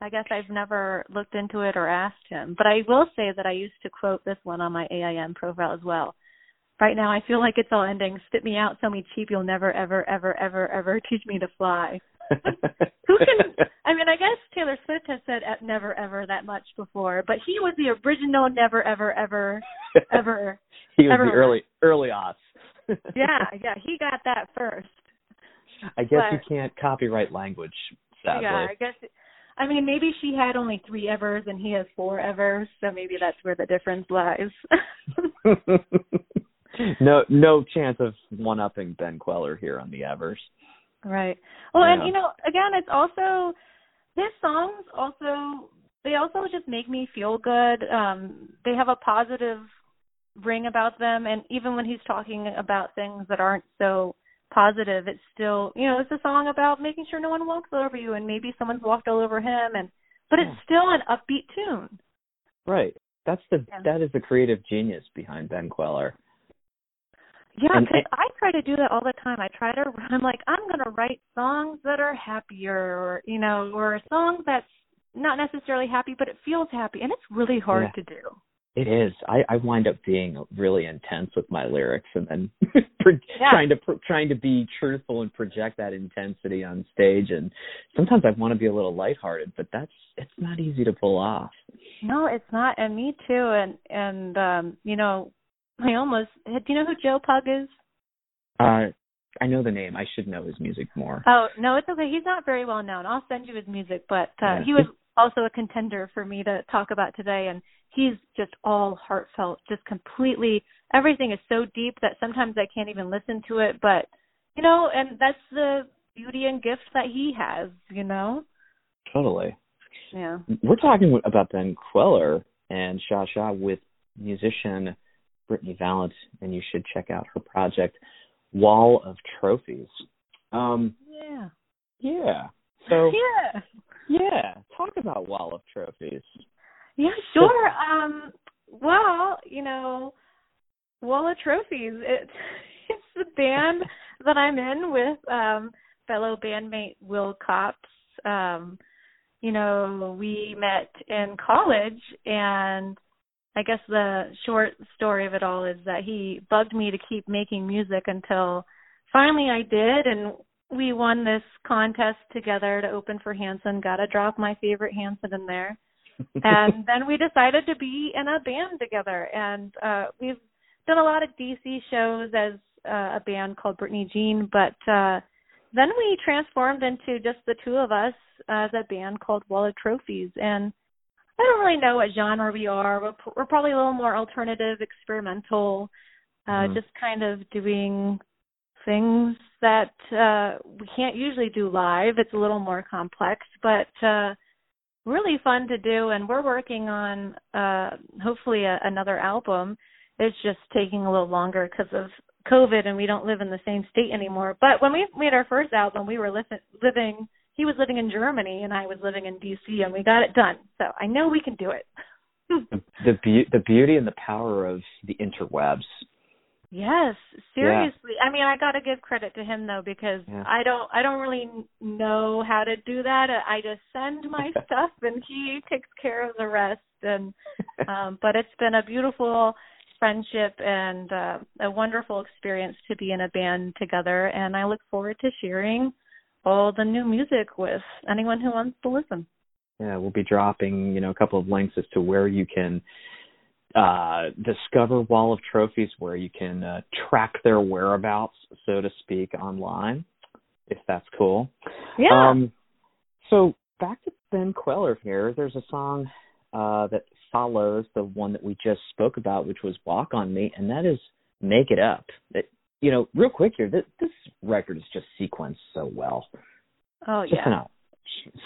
I guess I've never looked into it or asked him, but I will say that I used to quote this one on my AIM profile as well. Right now, I feel like it's all ending. Spit me out, sell me cheap. You'll never, ever, ever, ever, ever teach me to fly. Who can? I mean, I guess Taylor Swift has said never, ever that much before, but he was the original never, ever, ever, ever. he was Everyone. the early early aughts. Yeah, yeah, he got that first. I guess you can't copyright language, sadly. Yeah, I guess. I mean, maybe she had only three evers and he has four evers, so maybe that's where the difference lies. no no chance of one upping Ben Kweller here on the Evers. Right. Well, Yeah. and you know, again, it's also his songs also they also just make me feel good. Um they have a positive ring about them and even when he's talking about things that aren't so positive, it's still, you know, it's a song about making sure no one walks over you and maybe someone's walked all over him and but it's hmm. still an upbeat tune. Right. That's the Yeah. that is the creative genius behind Ben Kweller. Yeah, because I try to do that all the time. I try to. I'm like, I'm gonna write songs that are happier, or you know, or a song that's not necessarily happy, but it feels happy, and it's really hard Yeah. to do. It is. I, I wind up being really intense with my lyrics, and then pro- Yeah. trying to pro- trying to be truthful and project that intensity on stage. And sometimes I want to be a little lighthearted, but that's it's not easy to pull off. No, it's not, and me too. And and um, you know, I almost. Do you know who Joe Pug is? Uh, I know the name. I should know his music more. Oh no, it's okay. He's not very well known. I'll send you his music, but uh, Yeah. he was also a contender for me to talk about today, and he's just all heartfelt, just completely. Everything is so deep that sometimes I can't even listen to it, but you know, and that's the beauty and gift that he has, you know. Totally. Yeah. We're talking about Ben Kweller and Sha Sha with musician Brittany Valent, and you should check out her project, Wall of Trophies. Um, yeah. Yeah. So yeah. Yeah. Talk about Wall of Trophies. Yeah, sure. Um well, you know, Wall of Trophies. It, it's the band that I'm in with um fellow bandmate Will Cops. Um, you know, we met in college and I guess the short story of it all is that he bugged me to keep making music until finally I did and we won this contest together to open for Hanson. Got to drop my favorite Hanson in there. and then we decided to be in a band together and uh we've done a lot of DC shows as uh, a band called Brittany Jean, but uh then we transformed into just the two of us as a band called Wall of Trophies and I don't really know what genre we are. We're, we're probably a little more alternative, experimental, uh, mm-hmm. just kind of doing things that uh, we can't usually do live. It's a little more complex, but uh, really fun to do. And we're working on uh, hopefully a, another album. It's just taking a little longer because of COVID, and we don't live in the same state anymore. But when we made our first album, we were li- living he was living in Germany and I was living in DC and we got it done. So I know we can do it. the the, be- the beauty and the power of the interwebs. Yes, seriously. Yeah. I mean, I got to give credit to him though because yeah. I don't I don't really know how to do that. I just send my stuff and he takes care of the rest and um but it's been a beautiful friendship and uh, a wonderful experience to be in a band together and I look forward to sharing all the new music with anyone who wants to listen. Yeah, we'll be dropping, you know, a couple of links as to where you can uh discover Wall of Trophies, where you can uh, track their whereabouts, so to speak, online, if that's cool. Yeah. Um, so back to Ben Kweller here. There's a song uh, that follows the one that we just spoke about, which was "Walk on Me," and that is "Make It Up." It, you know, real quick here, this, this record is just sequenced so well. Oh just yeah. An,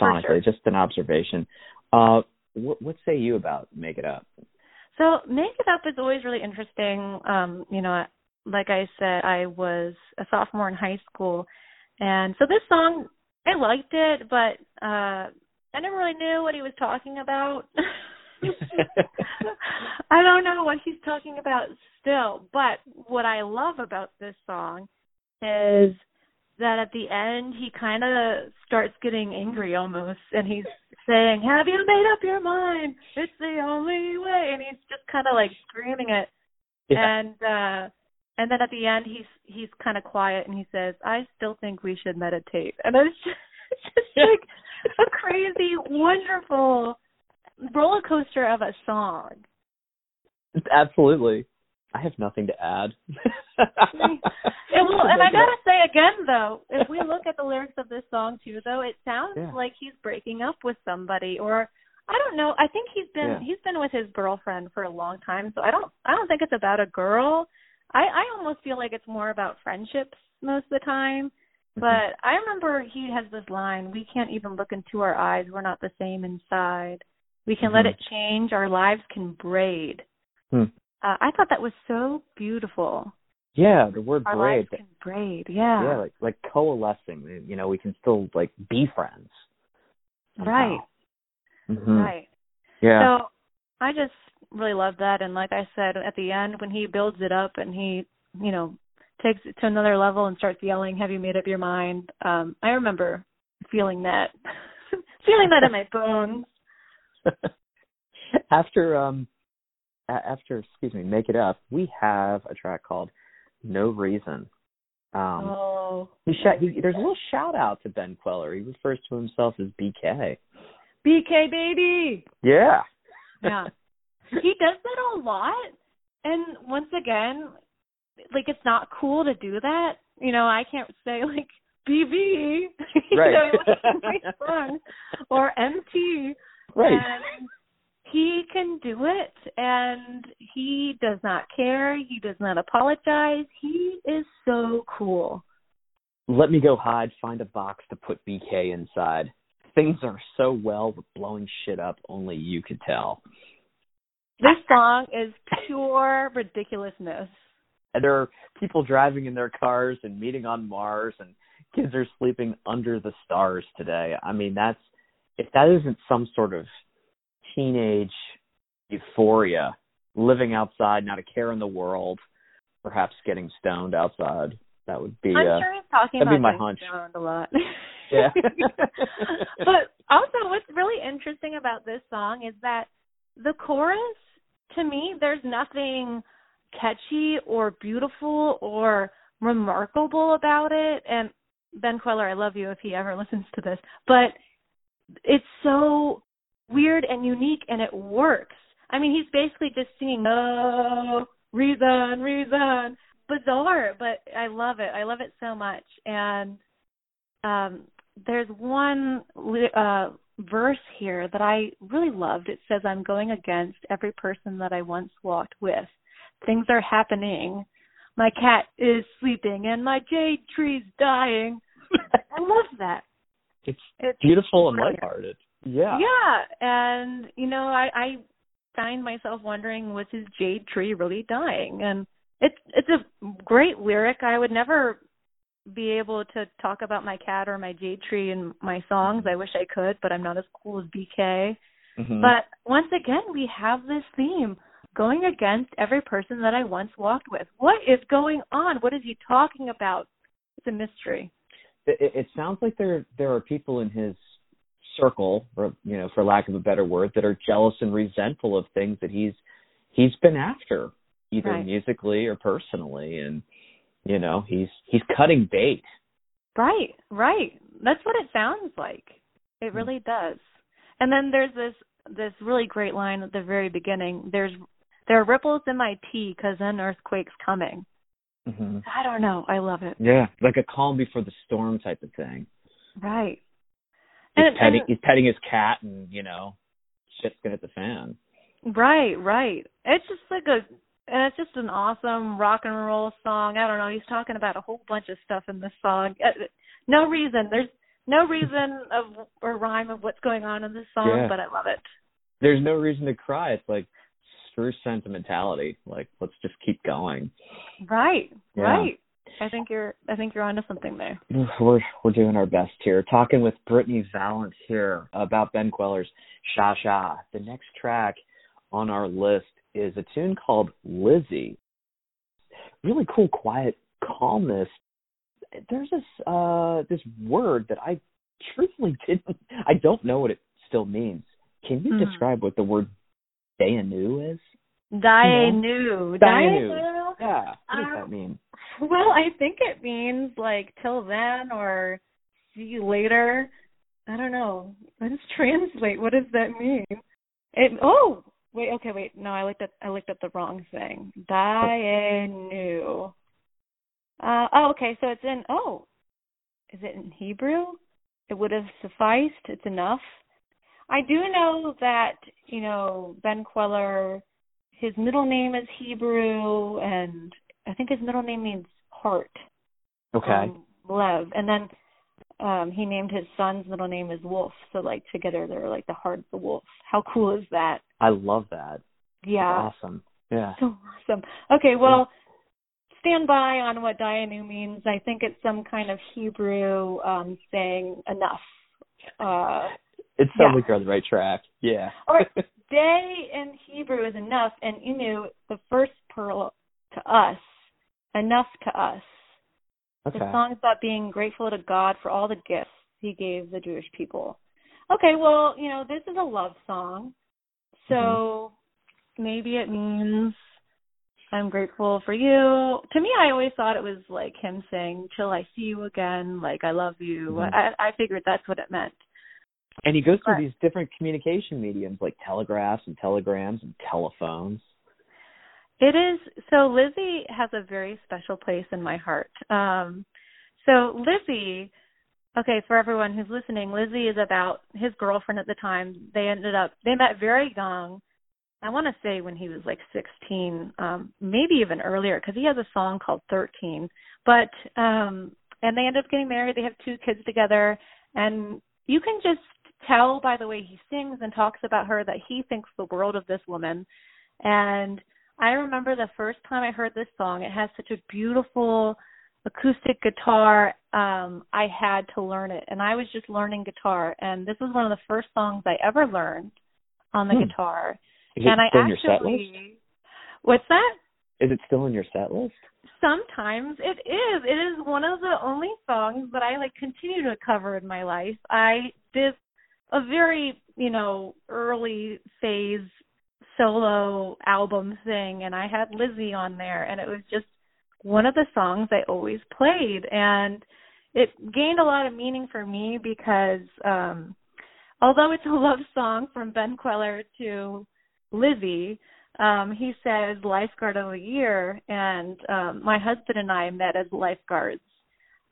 sonically, sure. just an observation. Uh, what, what say you about "Make It Up"? So "Make It Up" is always really interesting. Um, you know, like I said, I was a sophomore in high school, and so this song, I liked it, but uh I never really knew what he was talking about. I don't know what he's talking about still, but what I love about this song is that at the end he kind of starts getting angry almost and he's saying, "Have you made up your mind? It's the only way." And he's just kind of like screaming it. Yeah. And uh and then at the end he's he's kind of quiet and he says, "I still think we should meditate." And it's just, it's just like a crazy wonderful roller coaster of a song. Absolutely. I have nothing to add. and, well, and I gotta say again though, if we look at the lyrics of this song too, though, it sounds yeah. like he's breaking up with somebody, or I don't know. I think he's been yeah. he's been with his girlfriend for a long time, so I don't I don't think it's about a girl. I I almost feel like it's more about friendships most of the time. Mm-hmm. But I remember he has this line: "We can't even look into our eyes. We're not the same inside. We can mm-hmm. let it change. Our lives can braid." Hmm. Uh, I thought that was so beautiful. Yeah, the word Our braid. lives can braid. Yeah. Yeah, like like coalescing. You know, we can still like be friends. Right. Mm-hmm. Right. Yeah. So I just really love that, and like I said, at the end when he builds it up and he, you know, takes it to another level and starts yelling, "Have you made up your mind?" Um, I remember feeling that, feeling that in my bones. After um after excuse me make it up we have a track called no reason. Um oh. he, sh- he there's a little shout out to ben Kweller. he refers to himself as bk bk baby! Yeah. Yeah. He does that a lot and once again like it's not cool to do that. You know i can't say like bb right you know, or mt right. And he can do it and he does not care he does not apologize he is so cool Let me go hide, find a box to put BK inside. Things are so well, but blowing shit up, only you could tell. This song is pure ridiculousness. And there are people driving in their cars and meeting on Mars, and kids are sleeping under the stars today. I mean, that's if that isn't some sort of teenage euphoria, living outside, not a care in the world, perhaps getting stoned outside. That would be. I'm uh, sure he's talking that'd about be my getting hunch. stoned a lot. Yeah. but also, what's really interesting about this song is that the chorus, to me, there's nothing catchy or beautiful or remarkable about it. And Ben Kweller, I love you if he ever listens to this, but it's so weird and unique and it works. I mean, he's basically just singing, oh, reason, reason. Bizarre, but I love it. I love it so much. And um there's one uh verse here that I really loved. It says, I'm going against every person that I once walked with. Things are happening. My cat is sleeping and my jade tree's dying. I love that. It's It's beautiful and brilliant. lighthearted. Yeah. Yeah, and you know, I I find myself wondering, was his jade tree really dying? And it's it's a great lyric. I would never be able to talk about my cat or my jade tree in my songs. I wish I could, but I'm not as cool as BK. Mhm. But once again, we have this theme going against every person that I once walked with. What is going on? What is he talking about? It's a mystery. it, it- it sounds like there there are people in his circle, or you know, for lack of a better word, that are jealous and resentful of things that he's he's been after, either Right. musically or personally, and you know, he's he's cutting bait. Right, right. That's what it sounds like. It really does. And then there's this this really great line at the very beginning. There's there are ripples in my tea because an earthquake's coming. Mm-hmm. I don't know. I love it. Yeah, like a calm before the storm type of thing. Right. He's And, petting and he's petting his cat, and you know, shit's gonna hit the fan. right, right. It's just like a and it's just an awesome rock and roll song. I don't know. He's talking about a whole bunch of stuff in this song. Uh, No reason. There's no reason of or rhyme of what's going on in this song, Yeah. but I love it. There's no reason to cry. It's like screw sentimentality. Like let's just keep going. Right, Yeah. right. I think you're I think you're onto something there. We're we're doing our best here. Talking with Brittany Valance here about Ben Kweller's Sha Sha. The next track on our list is a tune called Lizzie. Really cool, quiet calmness. There's this uh this word that I truthfully didn't I don't know what it still means. Can you Hmm. describe what the word Dayenu is? Dainu. Dainu. Yeah. What does Um, that mean? Well, I think it means like till then or see you later. I don't know. Let's translate. What does that mean? It oh wait okay wait no I looked at I looked at the wrong thing. Dainu. Uh oh okay so it's in oh is it in Hebrew? It would have sufficed. It's enough. I do know that you know Ben Kweller. His middle name is Hebrew, and I think his middle name means heart. Okay. Um, Lev, and then um he named his son's middle name is Wolf. So like together they're like the heart of the wolf. How cool is that? I love that. Yeah, Awesome. Yeah. so awesome. Okay, well, stand by on what Dayenu means. I think it's some kind of Hebrew um saying enough. Uh It sounds Yeah. like you're on the right track. Yeah. Or- day in Hebrew is enough, and Inu, the first pearl to us, enough to us. okay. The song is about being grateful to God for all the gifts He gave the Jewish people. Okay, well, you know, this is a love song, so maybe it means I'm grateful for you. To me, I always thought it was like him saying "Till I see you again," like "I love you." Mhm. I, I figured that's what it meant. And he goes through Right. these different communication mediums like telegraphs and telegrams and telephones. It is so Lizzie has a very special place in my heart. Um so Lizzie okay, for everyone who's listening, Lizzie is about his girlfriend at the time. They ended up they met very young. I want to say when he was like 16, um maybe even earlier cuz he has a song called 13. But um and they end up getting married. They have two kids together, and you can just tell by the way he sings and talks about her that he thinks the world of this woman. And I remember the first time I heard this song, it has such a beautiful acoustic guitar. Um, I had to learn it, and I was just learning guitar, and this was one of the first songs I ever learned on the Hmm. guitar. Is it and I still in your set list? actually, what's that? Is it still in your set list? Sometimes it is. It is one of the only songs that I like continue to cover in my life. I did a very, you know, early phase solo album thing and I had Lizzie on there and it was just one of the songs I always played and it gained a lot of meaning for me because um although it's a love song from Ben Kweller to Lizzie, um, he says lifeguard of the year and um my husband and I met as lifeguards.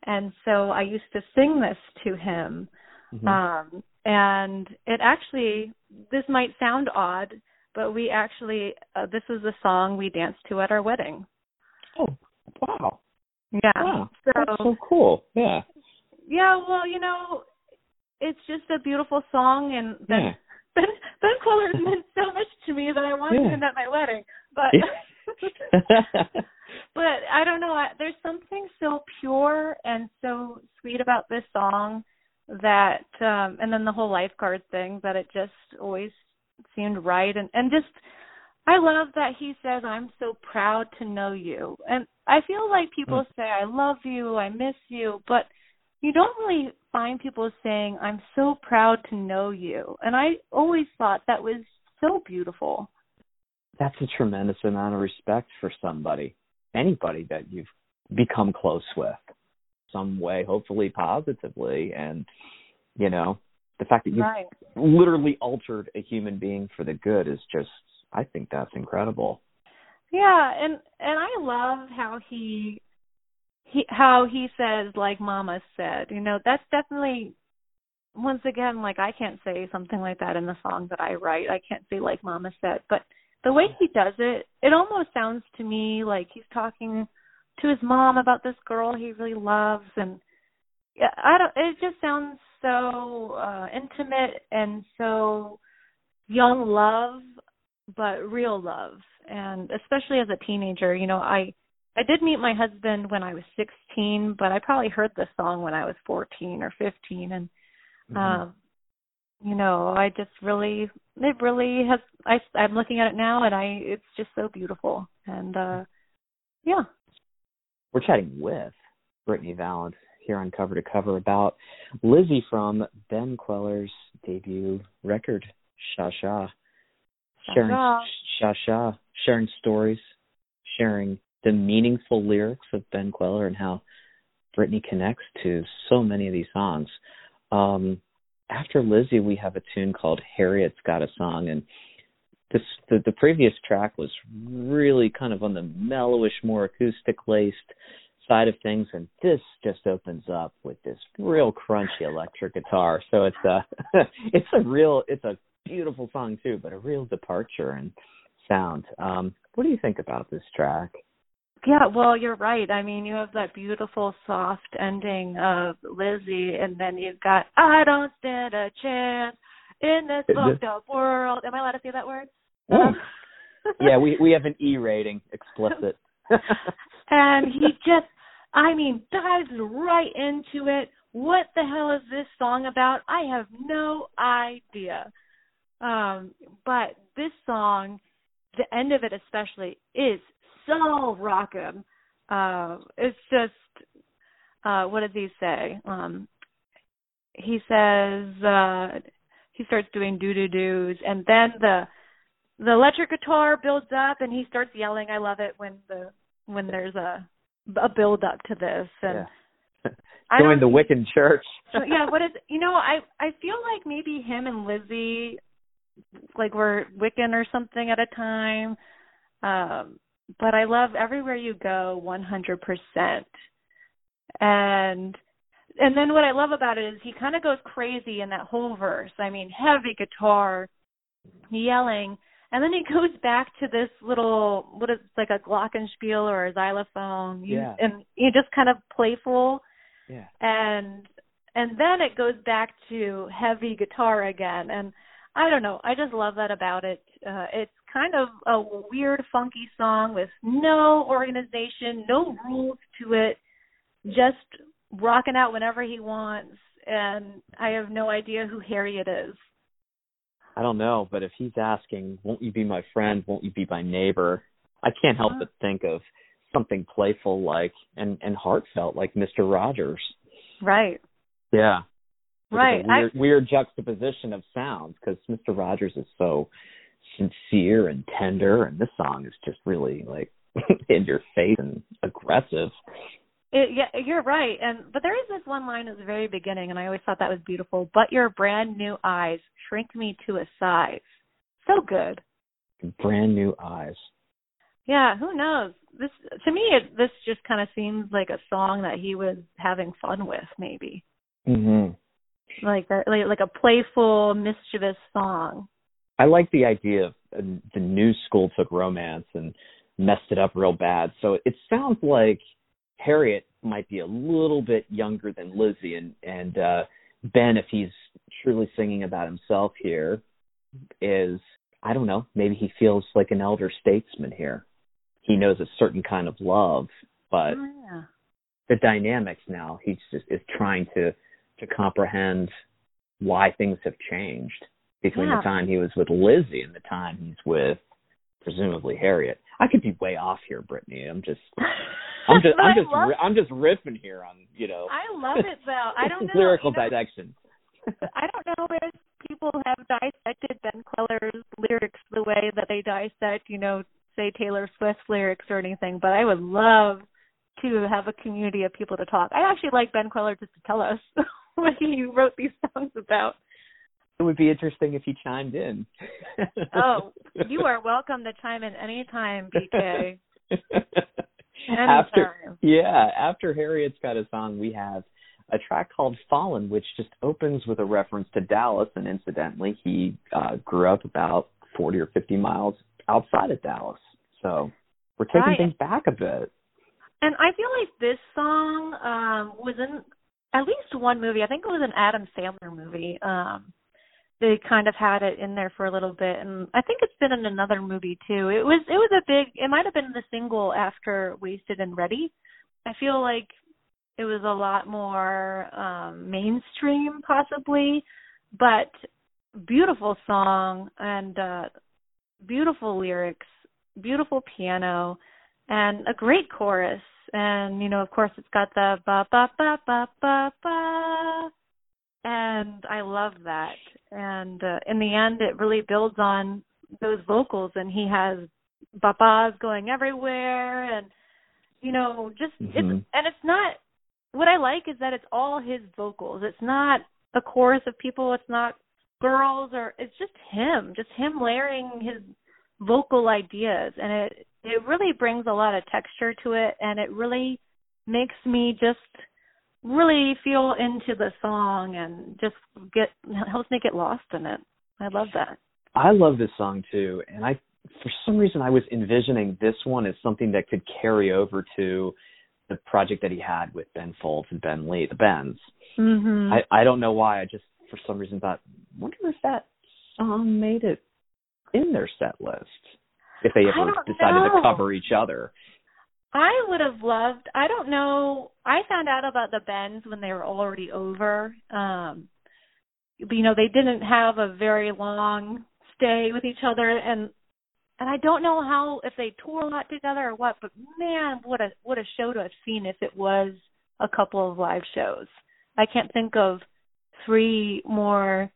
And so I used to sing this to him. Mhm. Um and it actually this might sound odd, but we actually uh, this is the song we danced to at our wedding. oh, wow. Yeah. Wow. So That's so cool. Yeah. yeah, well, you know, it's just a beautiful song and Ben Yeah. Ben, ben Kweller meant so much to me that I wanted Yeah. him at my wedding. But but I don't know. I, there's something so pure and so sweet about this song that, um and then the whole lifeguard thing that it just always seemed right and and just I love that he says I'm so proud to know you. And I feel like people say I love you, I miss you, but you don't really find people saying I'm so proud to know you. And I always thought that was so beautiful. That's a tremendous amount of respect for somebody, anybody that you've become close with, some way, hopefully positively, and you know, the fact that you Right. literally altered a human being for the good is just, I think that's incredible. Yeah, and and I love how he he how he says like mama said. You know, that's definitely once again like I can't say something like that in the song that I write. I can't say like mama said, but the way he does it, it almost sounds to me like he's talking to his mom about this girl he really loves and yeah, I don't it just sounds so uh intimate and so young love but real love. And especially as a teenager you know i i did meet my husband when i was 16 but i probably heard this song when i was 14 or 15 and Mhm. um you know i just really it really has i i'm looking at it now and i it's just so beautiful. And uh yeah We're chatting with Brittany Valent here on Cover to Cover about Lizzie from Ben Kweller's debut record, Sha Sha. Sharing Sha Sha Sha, sharing stories, sharing the meaningful lyrics of Ben Kweller and how Brittany connects to so many of these songs. Um, after Lizzie, we have a tune called Harriet's Got a Song, and this the, the previous track was really kind of on the mellowish, more acoustic laced side of things, and this just opens up with this real crunchy electric guitar. So it's a it's a real it's a beautiful song too, but a real departure in sound. Um, what do you think about this track? Yeah, well, you're right. I mean, you have that beautiful soft ending of Lizzie, and then you've got I don't stand a chance in this fucked up world. Am I allowed to say that word? Mm. yeah, we we have an E rating, explicit. and he just, I mean, dives right into it. What the hell is this song about? I have no idea. Um, but this song, the end of it especially, is so rockin'. Uh, it's just, uh, what does he say? Um, he says, uh, he starts doing doo doo doos, and then the the electric guitar builds up, and he starts yelling. I love it when the when there's a a build up to this, and yeah. Join the Wiccan Church. so, yeah, what is you know, I I feel like maybe him and Lizzie like were Wiccan or something at a time. Um but I love everywhere you go 100%. And and then what I love about it is he kind of goes crazy in that whole verse. I mean, heavy guitar, yelling, and then he goes back to this little what is like a glockenspiel or a xylophone. You- Yeah. And you just kind of playful Yeah. And and then it goes back to heavy guitar again and I don't know, I just love that about it. Uh it's kind of a weird funky song with no organization, no rules to it, just rocking out whenever he wants and I have no idea who Harriet is. I don't know, but if he's asking, "Won't you be my friend? Won't you be my neighbor?" I can't help but think of something playful like and and heartfelt like Mister Rogers. Right. Yeah. Right. Weird, I, weird juxtaposition of sounds because Mister Rogers is so sincere and tender, and this song is just really like in your face and aggressive. It, yeah, you're right. And but there is this one line at the very beginning, and I always thought that was beautiful. But your brand new eyes shrink me to a size. So good. Brand new eyes. Yeah, who knows? This to me, it, this just kind of seems like a song that he was having fun with, maybe. Mhm. Like that, like, like a playful, mischievous song. I like the idea of uh, the new school took romance and messed it up real bad. So it sounds like Harriet might be a little bit younger than Lizzie, and and uh, Ben, if he's truly singing about himself here, is I don't know, maybe he feels like an elder statesman here. He knows a certain kind of love, but oh, yeah. the dynamics now he's just is trying to to comprehend why things have changed between Yeah. the time he was with Lizzie and the time he's with presumably Harriet. I could be way off here, Brittany. I'm just I'm just I'm just love, I'm just riffing here on you know I love it though. I don't know. lyrical you know, dissection. I don't know if people have dissected Ben Kweller's lyrics the way that they dissect, you know, say Taylor Swift's lyrics or anything, but I would love to have a community of people to talk. I actually like Ben Kweller just to tell us what he wrote these songs about. It would be interesting if he chimed in. Oh, you are welcome to chime in anytime, BK. after Anytime. yeah, after Harriet's got us on, we have a track called Falling, which just opens with a reference to Dallas. And incidentally, he uh, grew up about 40 or 50 miles outside of Dallas. So we're taking Right. things back a bit. And I feel like this song um was in at least one movie. I think it was an Adam Sandler movie. Um they kind of had it in there for a little bit and I think it's been in another movie too. It was it was a big it might have been the single after Wasted and Ready. I feel like it was a lot more um mainstream possibly, but beautiful song and uh beautiful lyrics, beautiful piano and a great chorus. And you know, of course, it's got the ba ba ba ba ba ba, and I love that. And uh, in the end, it really builds on those vocals, and he has ba ba's going everywhere, and you know, just it's Mhm. and it's not. What I like is that it's all his vocals. It's not a chorus of people. It's not girls, or it's just him, just him layering his vocal ideas and it it really brings a lot of texture to it and it really makes me just really feel into the song and just get helps me get lost in it. I love that. I love this song too, and I for some reason I was envisioning this one as something that could carry over to the project that he had with Ben Folds and Ben Lee, the Bens. Mhm. I I don't know why. I just for some reason thought, wonder if that song made it in their set list. If they ever decided know. to cover each other. I would have loved I don't know I found out about the Bens when they were already over. Um you know, they didn't have a very long stay with each other and and I don't know how if they toured a lot together or what, but man, what a what a show to have seen if it was a couple of live shows. I can't think of three more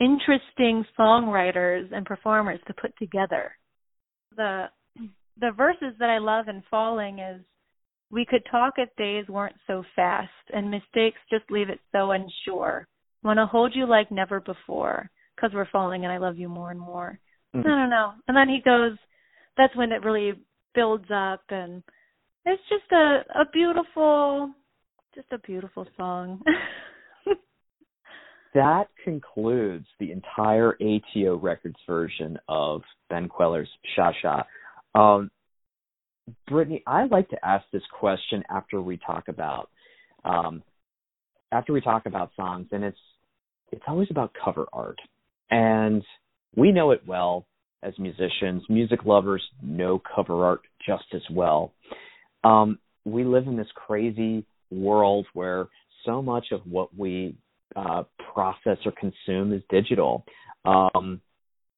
interesting songwriters and performers to put together. The the verses that I love in Falling is we could talk if days weren't so fast and mistakes just leave it so unsure. Want to hold you like never before because we're falling and I love you more and more. Mhm. I don't know. And then he goes, that's when it really builds up and it's just a a beautiful just a beautiful song. That concludes the entire ATO Records version of Ben Kweller's Sha Sha. Um, Brittany, I like to ask this question after we talk about um, after we talk about songs, and it's it's always about cover art, and we know it well as musicians. Music lovers know cover art just as well. Um, we live in this crazy world where so much of what we uh, process or consume is digital. Um,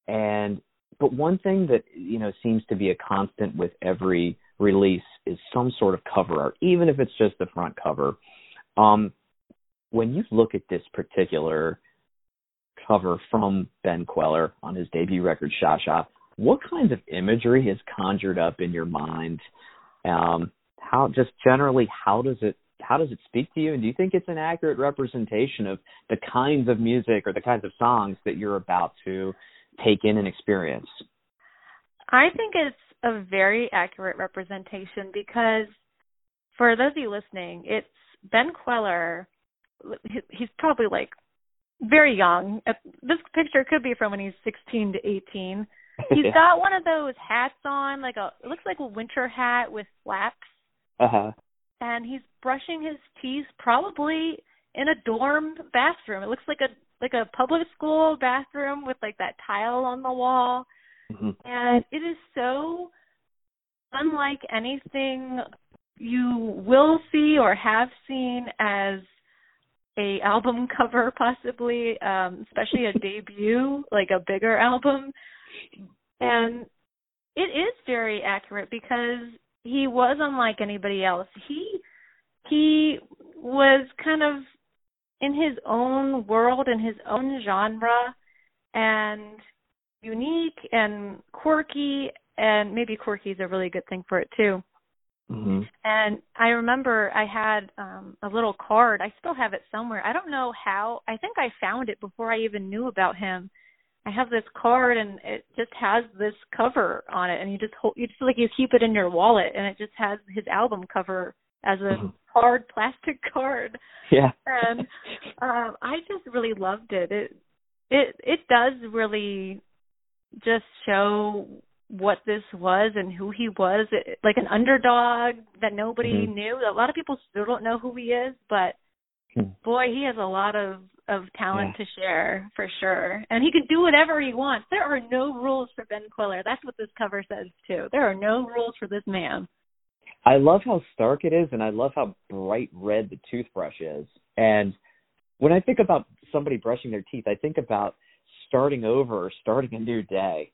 and but one thing that you know seems to be a constant with every release is some sort of cover art, even if it's just the front cover. Um, when you look at this particular cover from Ben Kweller on his debut record, Sha Sha, what kinds of imagery is conjured up in your mind? Um, how just generally, how does it how does it speak to you? And do you think it's an accurate representation of the kinds of music or the kinds of songs that you're about to take in and experience? I think it's a very accurate representation because for those of you listening, it's Ben Kweller. He's probably like very young. This picture could be from when he's 16 to 18. He's yeah. got one of those hats on, like a it looks like a winter hat with flaps. Uh huh. And he's brushing his teeth, probably in a dorm bathroom. It looks like a like a public school bathroom with like that tile on the wall. Mm-hmm. And it is so unlike anything you will see or have seen as a album cover possibly um especially a debut like a bigger album and it is very accurate because he was unlike anybody else he he was kind of in his own world in his own genre and unique and quirky and maybe quirky is a really good thing for it too Mm-hmm. And I remember I had um a little card. I still have it somewhere. I don't know how. I think I found it before I even knew about him. I have this card and it just has this cover on it and you just hold you just like you keep it in your wallet and it just has his album cover as a mm-hmm. hard plastic card. Yeah. and um I just really loved it. It it it does really just show what this was and who he was like an underdog that nobody mm-hmm. knew a lot of people still don't know who he is but hmm. boy he has a lot of of talent yeah. to share for sure and he can do whatever he wants there are no rules for ben Kweller. that's what this cover says too there are no rules for this man i love how stark it is and i love how bright red the toothbrush is and when i think about somebody brushing their teeth i think about starting over or starting a new day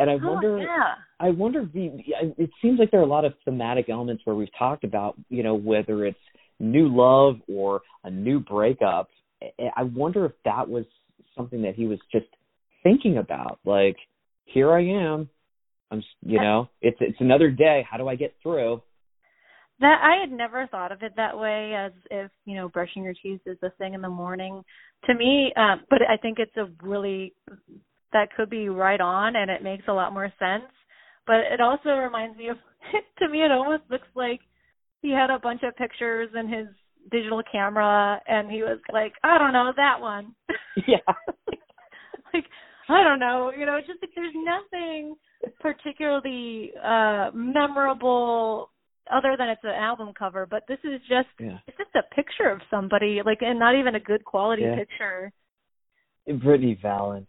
and I oh, wonder, yeah. I wonder, the, it seems like there are a lot of thematic elements where we've talked about, you know, whether it's new love or a new breakup. I wonder if that was something that he was just thinking about. Like, here I am. I'm, you know, it's it's another day. How do I get through? That I had never thought of it that way, as if you know brushing your teeth is the thing in the morning. To me, um, but I think it's a really that could be right on and it makes a lot more sense. But it also reminds me of to me it almost looks like he had a bunch of pictures in his digital camera and he was like, I don't know, that one. Yeah. like I don't know, you know, it's just like there's nothing particularly uh memorable other than it's an album cover, but this is just yeah. it's just a picture of somebody, like and not even a good quality yeah. picture. Brittany Valent,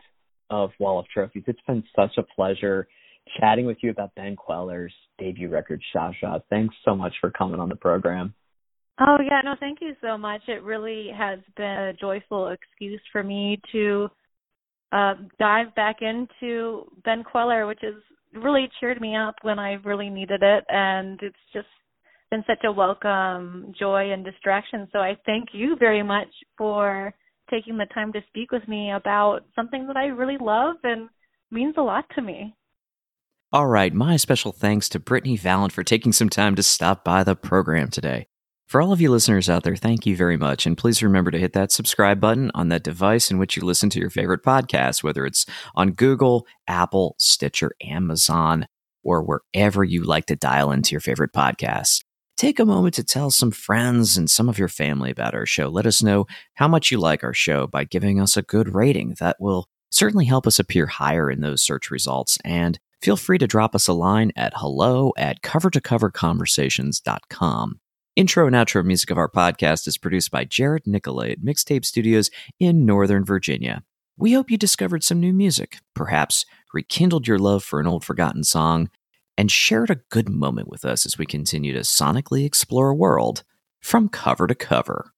of Wall of Trophies. It's been such a pleasure chatting with you about Ben Kweller's debut record, Sha Sha. Thanks so much for coming on the program. Oh, yeah, no, thank you so much. It really has been a joyful excuse for me to uh, dive back into Ben Kweller, which has really cheered me up when I really needed it. And it's just been such a welcome joy and distraction. So I thank you very much for taking the time to speak with me about something that I really love and means a lot to me. All right, my special thanks to Brittany Valent for taking some time to stop by the program today. For all of you listeners out there, thank you very much. And please remember to hit that subscribe button on that device in which you listen to your favorite podcast, whether it's on Google, Apple, Stitcher, Amazon, or wherever you like to dial into your favorite podcasts take a moment to tell some friends and some of your family about our show. Let us know how much you like our show by giving us a good rating. That will certainly help us appear higher in those search results. And feel free to drop us a line at hello at cover to cover conversations.com. Intro and outro music of our podcast is produced by Jared Nicolay at Mixtape Studios in Northern Virginia. We hope you discovered some new music, perhaps rekindled your love for an old forgotten song, and shared a good moment with us as we continue to sonically explore a world from cover to cover.